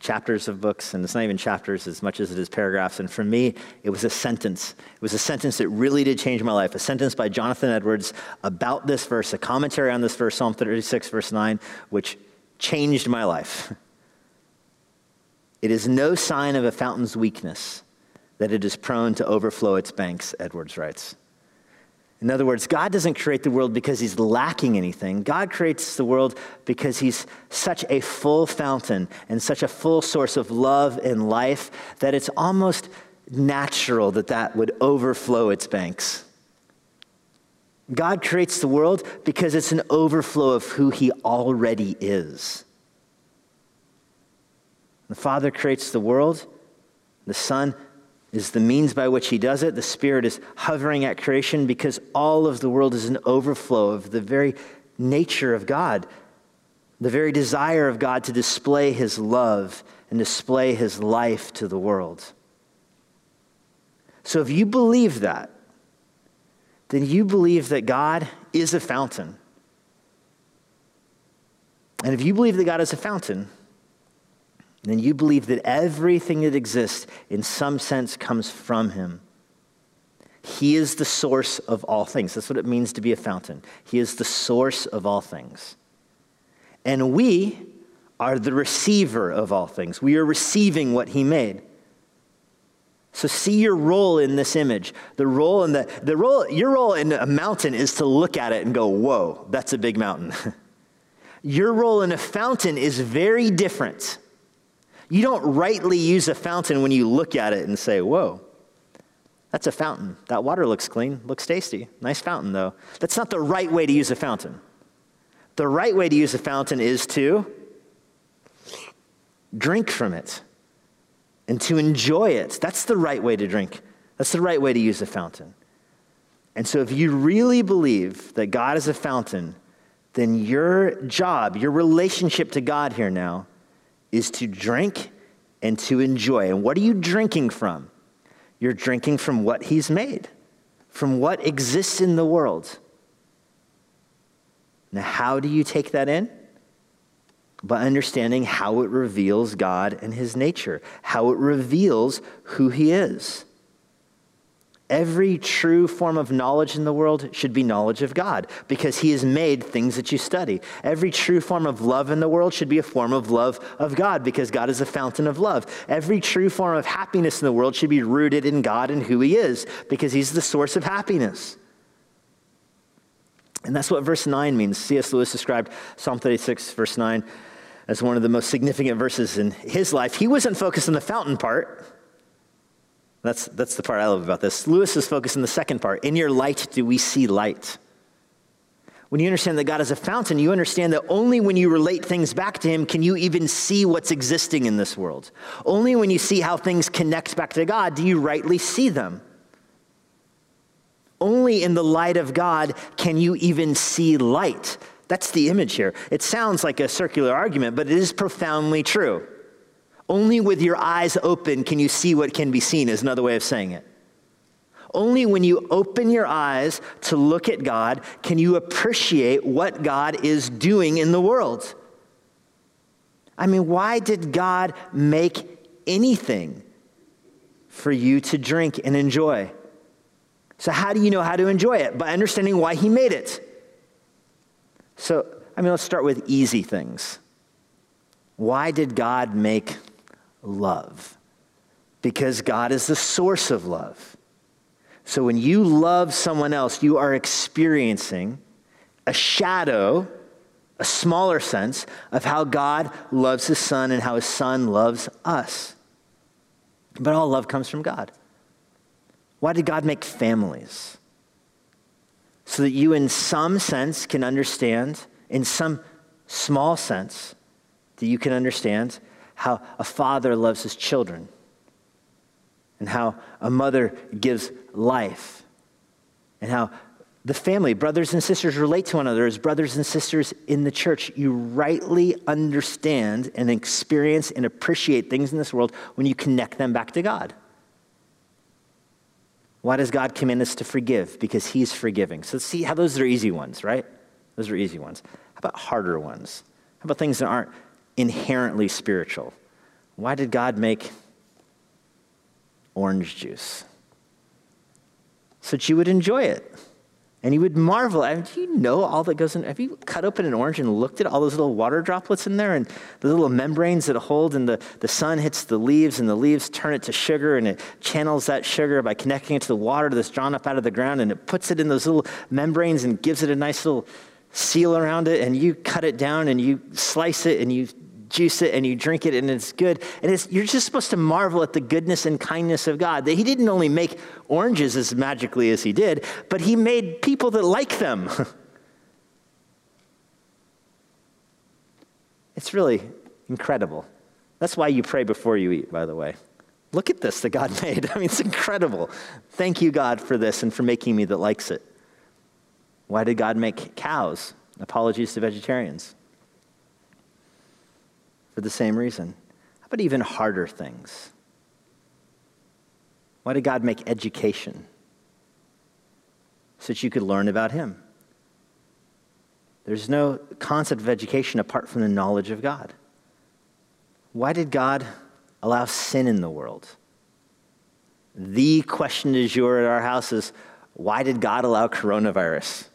chapters of books, and it's not even chapters as much as it is paragraphs. And for me, it was a sentence. It was a sentence that really did change my life. A sentence by Jonathan Edwards about this verse, a commentary on this verse, Psalm 36, verse 9, which changed my life. <laughs> It is no sign of a fountain's weakness that it is prone to overflow its banks, Edwards writes. In other words, God doesn't create the world because he's lacking anything. God creates the world because he's such a full fountain and such a full source of love and life that it's almost natural that that would overflow its banks. God creates the world because it's an overflow of who he already is. The Father creates the world, the Son is the means by which he does it. The Spirit is hovering at creation because all of the world is an overflow of the very nature of God, the very desire of God to display his love and display his life to the world. So if you believe that, then you believe that God is a fountain. And if you believe that God is a fountain, then you believe that everything that exists, in some sense, comes from Him. He is the source of all things. That's what it means to be a fountain. He is the source of all things. And we are the receiver of all things. We are receiving what He made. So see your role in this image. The role in the, the role, your role in a mountain is to look at it and go, whoa, that's a big mountain. <laughs> your role in a fountain is very different. You don't rightly use a fountain when you look at it and say, whoa, that's a fountain. That water looks clean, looks tasty. Nice fountain, though. That's not the right way to use a fountain. The right way to use a fountain is to drink from it and to enjoy it. That's the right way to drink. That's the right way to use a fountain. And so, if you really believe that God is a fountain, then your job, your relationship to God here now, is to drink and to enjoy. And what are you drinking from? You're drinking from what He's made, from what exists in the world. Now, how do you take that in? By understanding how it reveals God and His nature, how it reveals who He is. Every true form of knowledge in the world should be knowledge of God because He has made things that you study. Every true form of love in the world should be a form of love of God because God is a fountain of love. Every true form of happiness in the world should be rooted in God and who He is because He's the source of happiness. And that's what verse 9 means. C.S. Lewis described Psalm 36, verse 9, as one of the most significant verses in his life. He wasn't focused on the fountain part. That's, that's the part I love about this. Lewis is focused on the second part. In your light, do we see light? When you understand that God is a fountain, you understand that only when you relate things back to Him can you even see what's existing in this world. Only when you see how things connect back to God do you rightly see them. Only in the light of God can you even see light. That's the image here. It sounds like a circular argument, but it is profoundly true. Only with your eyes open can you see what can be seen, is another way of saying it. Only when you open your eyes to look at God can you appreciate what God is doing in the world. I mean, why did God make anything for you to drink and enjoy? So, how do you know how to enjoy it? By understanding why He made it. So, I mean, let's start with easy things. Why did God make love? Because God is the source of love. So when you love someone else, you are experiencing a shadow, a smaller sense of how God loves his son and how his son loves us. But all love comes from God. Why did God make families? So that you, in some sense, can understand, in some small sense, that you can understand how a father loves his children and how a mother gives life, and how the family, brothers and sisters, relate to one another as brothers and sisters in the church. You rightly understand and experience and appreciate things in this world when you connect them back to God. Why does God command us to forgive? Because He's forgiving. So, see how those are easy ones, right? Those are easy ones. How about harder ones? How about things that aren't inherently spiritual? Why did God make orange juice. So that you would enjoy it. And you would marvel. I mean, do you know all that goes in? Have you cut open an orange and looked at all those little water droplets in there and the little membranes that hold, and the, the sun hits the leaves, and the leaves turn it to sugar, and it channels that sugar by connecting it to the water that's drawn up out of the ground, and it puts it in those little membranes and gives it a nice little seal around it, and you cut it down and you slice it and you juice it and you drink it and it's good. And it's, you're just supposed to marvel at the goodness and kindness of God. That He didn't only make oranges as magically as He did, but He made people that like them. <laughs> it's really incredible. That's why you pray before you eat, by the way. Look at this that God <laughs> made. I mean, it's incredible. Thank you, God, for this and for making me that likes it. Why did God make cows? Apologies to vegetarians for the same reason. How about even harder things? Why did God make education? So that you could learn about Him. There's no concept of education apart from the knowledge of God. Why did God allow sin in the world? The question du jour at our house is why did God allow coronavirus?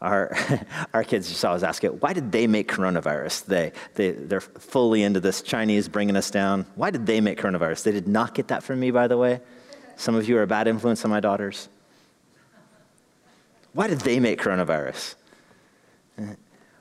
Our, <laughs> our kids just always ask it, why did they make coronavirus? They, they, they're fully into this Chinese bringing us down. Why did they make coronavirus? They did not get that from me, by the way. Some of you are a bad influence on my daughters. Why did they make coronavirus? Uh,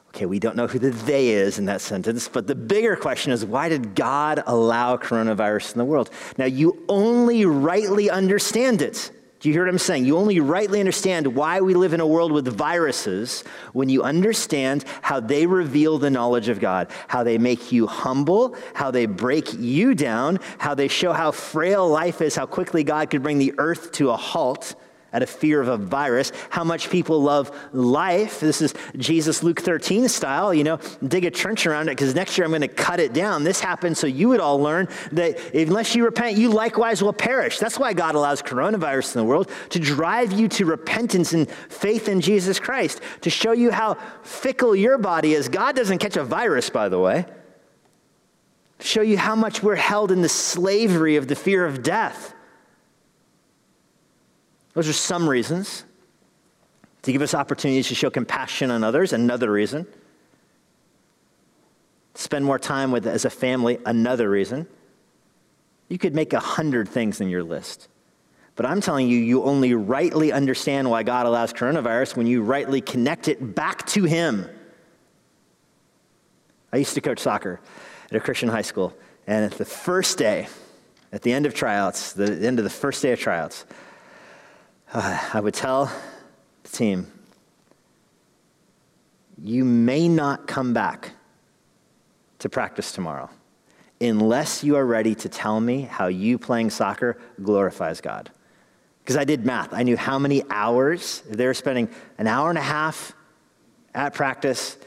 okay, we don't know who the they is in that sentence, but the bigger question is why did God allow coronavirus in the world? Now, you only rightly understand it do you hear what I'm saying? You only rightly understand why we live in a world with viruses when you understand how they reveal the knowledge of God, how they make you humble, how they break you down, how they show how frail life is, how quickly God could bring the earth to a halt out of fear of a virus, how much people love life. This is Jesus Luke 13 style, you know, dig a trench around it because next year I'm going to cut it down. This happened so you would all learn that unless you repent, you likewise will perish. That's why God allows coronavirus in the world to drive you to repentance and faith in Jesus Christ, to show you how fickle your body is. God doesn't catch a virus, by the way. Show you how much we're held in the slavery of the fear of death. Those are some reasons. To give us opportunities to show compassion on others, another reason. Spend more time with as a family, another reason. You could make a hundred things in your list. But I'm telling you, you only rightly understand why God allows coronavirus when you rightly connect it back to Him. I used to coach soccer at a Christian high school, and at the first day, at the end of tryouts, the end of the first day of tryouts, I would tell the team, you may not come back to practice tomorrow unless you are ready to tell me how you playing soccer glorifies God. Because I did math. I knew how many hours they were spending an hour and a half at practice,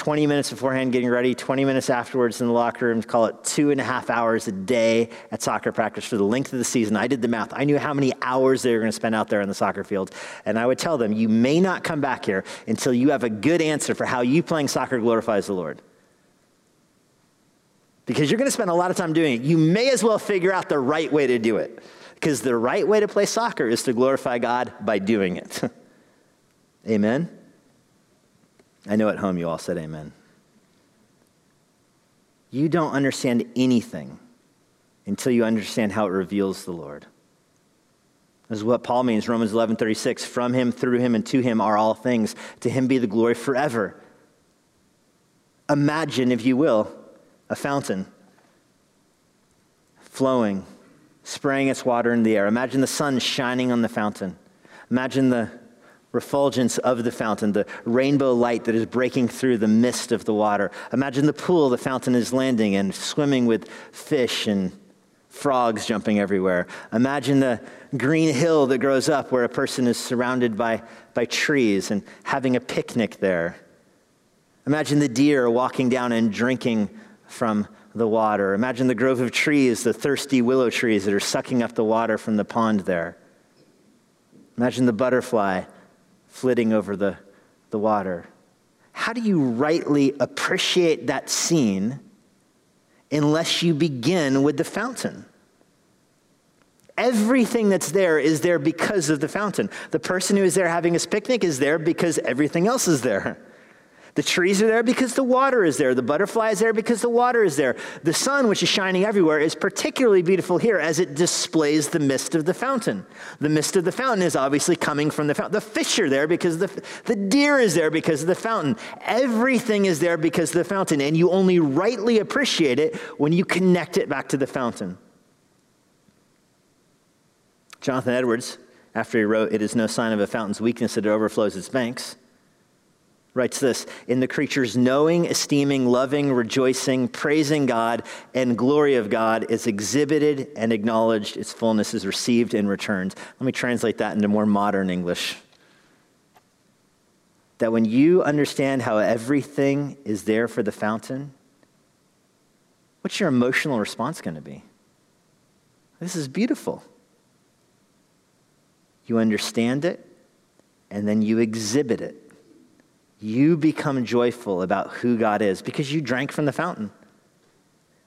20 minutes beforehand getting ready, 20 minutes afterwards in the locker room, call it two and a half hours a day at soccer practice for the length of the season. I did the math. I knew how many hours they were going to spend out there on the soccer field. And I would tell them, you may not come back here until you have a good answer for how you playing soccer glorifies the Lord. Because you're going to spend a lot of time doing it. You may as well figure out the right way to do it. Because the right way to play soccer is to glorify God by doing it. <laughs> Amen? I know at home you all said amen. You don't understand anything until you understand how it reveals the Lord. This is what Paul means, Romans 11 36. From him, through him, and to him are all things. To him be the glory forever. Imagine, if you will, a fountain flowing, spraying its water in the air. Imagine the sun shining on the fountain. Imagine the refulgence of the fountain, the rainbow light that is breaking through the mist of the water. Imagine the pool the fountain is landing in, swimming with fish and frogs jumping everywhere. Imagine the green hill that grows up where a person is surrounded by, by trees and having a picnic there. Imagine the deer walking down and drinking from the water. Imagine the grove of trees, the thirsty willow trees that are sucking up the water from the pond there. Imagine the butterfly flitting over the, the water. How do you rightly appreciate that scene unless you begin with the fountain? Everything that's there is there because of the fountain. The person who is there having his picnic is there because everything else is there. The trees are there because the water is there. The butterfly is there because the water is there. The sun, which is shining everywhere, is particularly beautiful here as it displays the mist of the fountain. The mist of the fountain is obviously coming from the fountain. The fish are there because the, the deer is there because of the fountain. Everything is there because of the fountain, and you only rightly appreciate it when you connect it back to the fountain. Jonathan Edwards, after he wrote, It is no sign of a fountain's weakness that it overflows its banks writes this in the creature's knowing, esteeming, loving, rejoicing, praising God, and glory of God is exhibited and acknowledged, its fullness is received and returned. Let me translate that into more modern English. That when you understand how everything is there for the fountain, what's your emotional response going to be? This is beautiful. You understand it, and then you exhibit it you become joyful about who God is because you drank from the fountain.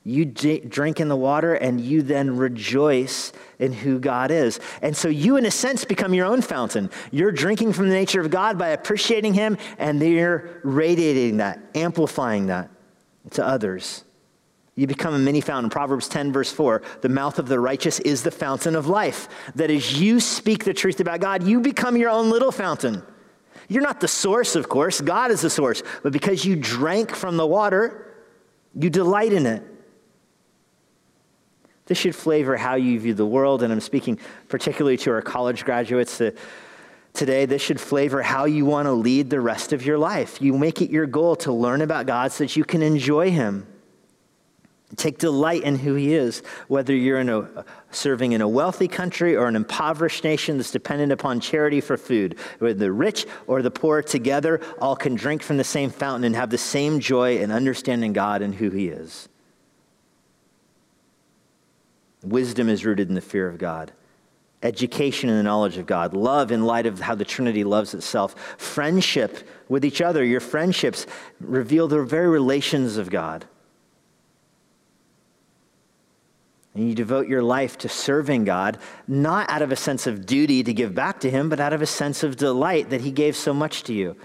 You drink in the water and you then rejoice in who God is. And so you, in a sense, become your own fountain. You're drinking from the nature of God by appreciating Him and they're radiating that, amplifying that to others. You become a mini fountain. Proverbs 10, verse 4 the mouth of the righteous is the fountain of life. That as you speak the truth about God, you become your own little fountain. You're not the source, of course, God is the source, but because you drank from the water, you delight in it. This should flavor how you view the world, and I'm speaking particularly to our college graduates today. This should flavor how you want to lead the rest of your life. You make it your goal to learn about God so that you can enjoy Him. Take delight in who he is, whether you're in a, serving in a wealthy country or an impoverished nation that's dependent upon charity for food. Where the rich or the poor together all can drink from the same fountain and have the same joy in understanding God and who he is. Wisdom is rooted in the fear of God. Education in the knowledge of God. Love in light of how the Trinity loves itself. Friendship with each other. Your friendships reveal the very relations of God. And you devote your life to serving God, not out of a sense of duty to give back to Him, but out of a sense of delight that He gave so much to you.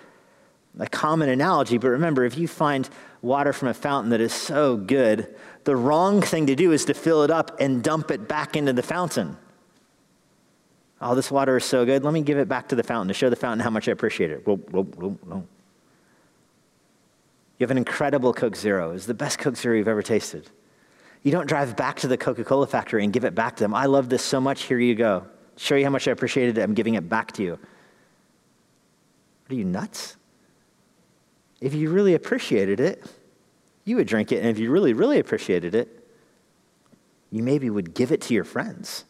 A common analogy, but remember, if you find water from a fountain that is so good, the wrong thing to do is to fill it up and dump it back into the fountain. Oh, this water is so good. Let me give it back to the fountain to show the fountain how much I appreciate it. Whoa, whoa, whoa, whoa. You have an incredible Coke Zero. It's the best Coke Zero you've ever tasted. You don't drive back to the Coca Cola factory and give it back to them. I love this so much. Here you go. Show you how much I appreciated it. I'm giving it back to you. Are you, nuts? If you really appreciated it, you would drink it. And if you really, really appreciated it, you maybe would give it to your friends.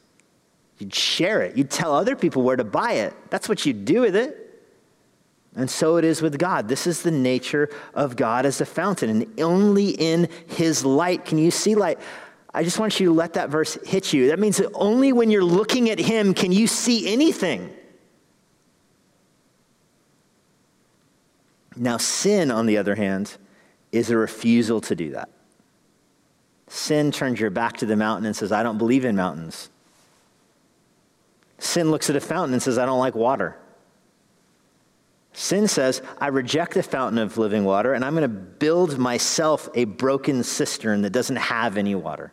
You'd share it. You'd tell other people where to buy it. That's what you'd do with it. And so it is with God. This is the nature of God as a fountain. And only in his light can you see light. I just want you to let that verse hit you. That means that only when you're looking at him can you see anything. Now, sin, on the other hand, is a refusal to do that. Sin turns your back to the mountain and says, I don't believe in mountains. Sin looks at a fountain and says, I don't like water. Sin says, I reject the fountain of living water and I'm going to build myself a broken cistern that doesn't have any water.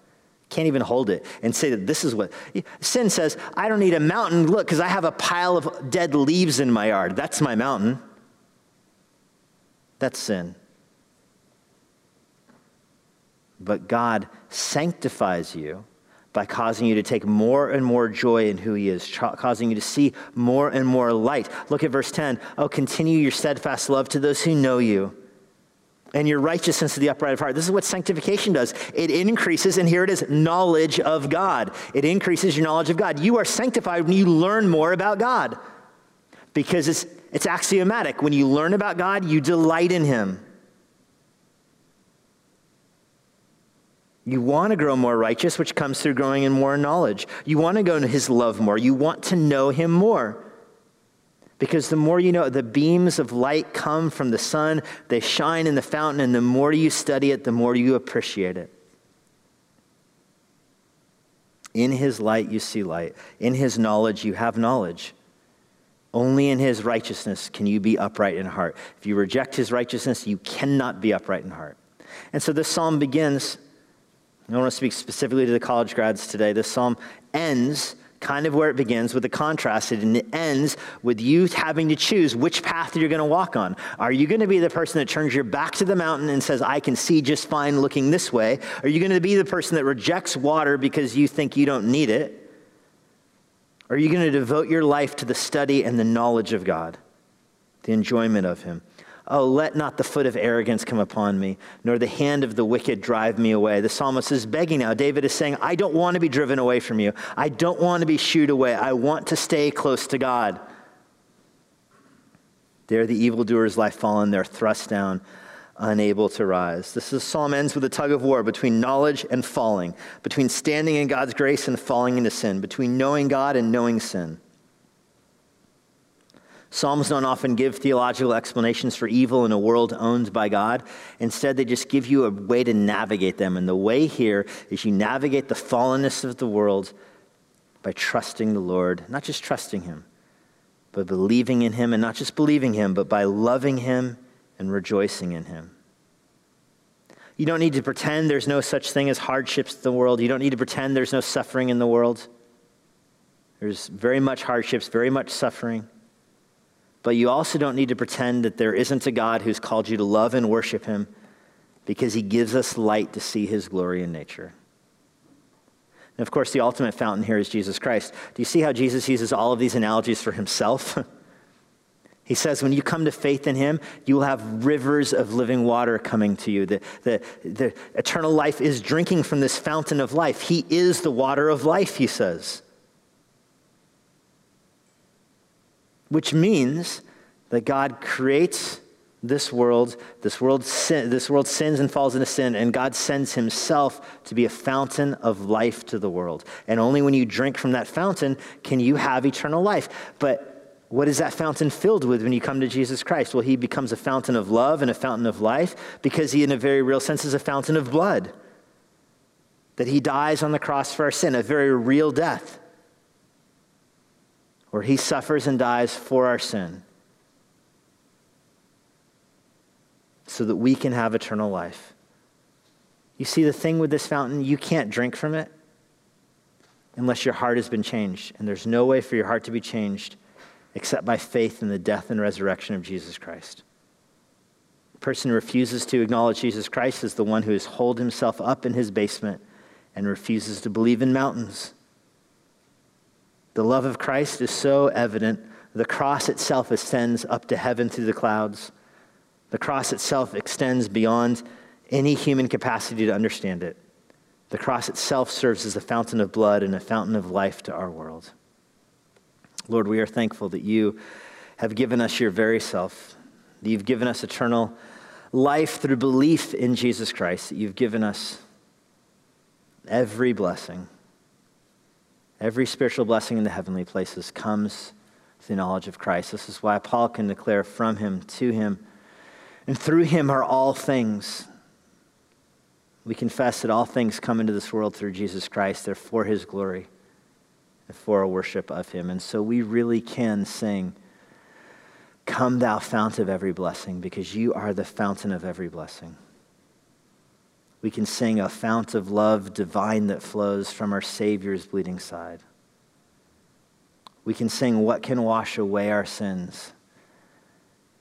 Can't even hold it and say that this is what. Sin says, I don't need a mountain. Look, because I have a pile of dead leaves in my yard. That's my mountain. That's sin. But God sanctifies you by causing you to take more and more joy in who He is, causing you to see more and more light. Look at verse 10. Oh, continue your steadfast love to those who know you and your righteousness to the upright of heart. This is what sanctification does. It increases, and here it is knowledge of God. It increases your knowledge of God. You are sanctified when you learn more about God because it's, it's axiomatic. When you learn about God, you delight in Him. You want to grow more righteous, which comes through growing in more knowledge. You want to go into his love more. You want to know him more. Because the more you know, the beams of light come from the sun, they shine in the fountain, and the more you study it, the more you appreciate it. In his light, you see light. In his knowledge, you have knowledge. Only in his righteousness can you be upright in heart. If you reject his righteousness, you cannot be upright in heart. And so this psalm begins I want to speak specifically to the college grads today. This psalm ends kind of where it begins with the contrast, and it ends with you having to choose which path you're going to walk on. Are you going to be the person that turns your back to the mountain and says, I can see just fine looking this way? Are you going to be the person that rejects water because you think you don't need it? Are you going to devote your life to the study and the knowledge of God, the enjoyment of Him? Oh, let not the foot of arrogance come upon me, nor the hand of the wicked drive me away. The psalmist is begging now. David is saying, I don't want to be driven away from you. I don't want to be shooed away. I want to stay close to God. There the evildoers lie fallen, they're thrust down, unable to rise. This is, psalm ends with a tug of war between knowledge and falling, between standing in God's grace and falling into sin, between knowing God and knowing sin. Psalms don't often give theological explanations for evil in a world owned by God. Instead, they just give you a way to navigate them. And the way here is you navigate the fallenness of the world by trusting the Lord, not just trusting Him, but believing in Him, and not just believing Him, but by loving Him and rejoicing in Him. You don't need to pretend there's no such thing as hardships in the world. You don't need to pretend there's no suffering in the world. There's very much hardships, very much suffering. But you also don't need to pretend that there isn't a God who's called you to love and worship him because he gives us light to see his glory in nature. And of course, the ultimate fountain here is Jesus Christ. Do you see how Jesus uses all of these analogies for himself? <laughs> he says, when you come to faith in him, you will have rivers of living water coming to you. The, the, the eternal life is drinking from this fountain of life. He is the water of life, he says. Which means that God creates this world. This world, sin, this world sins and falls into sin, and God sends Himself to be a fountain of life to the world. And only when you drink from that fountain can you have eternal life. But what is that fountain filled with when you come to Jesus Christ? Well, He becomes a fountain of love and a fountain of life because He, in a very real sense, is a fountain of blood. That He dies on the cross for our sin, a very real death where he suffers and dies for our sin so that we can have eternal life. You see, the thing with this fountain, you can't drink from it unless your heart has been changed. And there's no way for your heart to be changed except by faith in the death and resurrection of Jesus Christ. The person who refuses to acknowledge Jesus Christ is the one who has holed himself up in his basement and refuses to believe in mountains the love of Christ is so evident. The cross itself ascends up to heaven through the clouds. The cross itself extends beyond any human capacity to understand it. The cross itself serves as a fountain of blood and a fountain of life to our world. Lord, we are thankful that you have given us your very self, that you've given us eternal life through belief in Jesus Christ, that you've given us every blessing, every spiritual blessing in the heavenly places comes through knowledge of Christ. This is why Paul can declare from him, to him, and through him are all things. We confess that all things come into this world through Jesus Christ. They're for his glory and for our worship of him. And so we really can sing, Come, thou fount of every blessing, because you are the fountain of every blessing. We can sing a fount of love divine that flows from our Savior's bleeding side. We can sing, What can wash away our sins?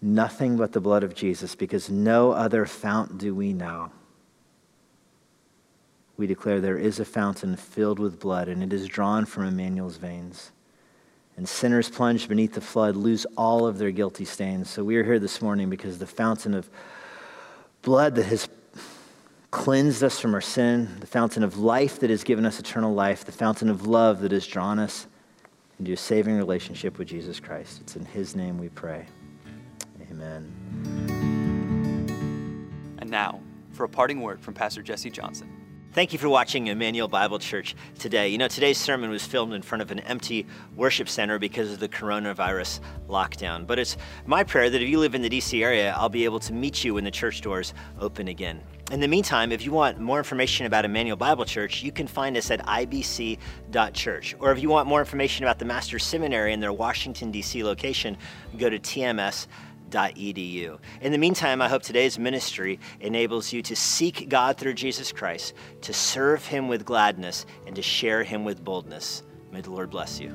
Nothing but the blood of Jesus, because no other fount do we know. We declare there is a fountain filled with blood, and it is drawn from Emmanuel's veins. And sinners plunged beneath the flood lose all of their guilty stains. So we are here this morning because the fountain of blood that has cleansed us from our sin, the fountain of life that has given us eternal life, the fountain of love that has drawn us into a saving relationship with Jesus Christ. It's in His name we pray. Amen. And now, for a parting word from Pastor Jesse Johnson. Thank you for watching Immanuel Bible Church today. You know, today's sermon was filmed in front of an empty worship center because of the coronavirus lockdown. But it's my prayer that if you live in the DC area, I'll be able to meet you when the church doors open again. In the meantime, if you want more information about Immanuel Bible Church, you can find us at ibc.church. Or if you want more information about the Master's Seminary and their Washington, D.C. location, go to tms.com In the meantime, I hope today's ministry enables you to seek God through Jesus Christ, to serve Him with gladness, and to share Him with boldness. May the Lord bless you.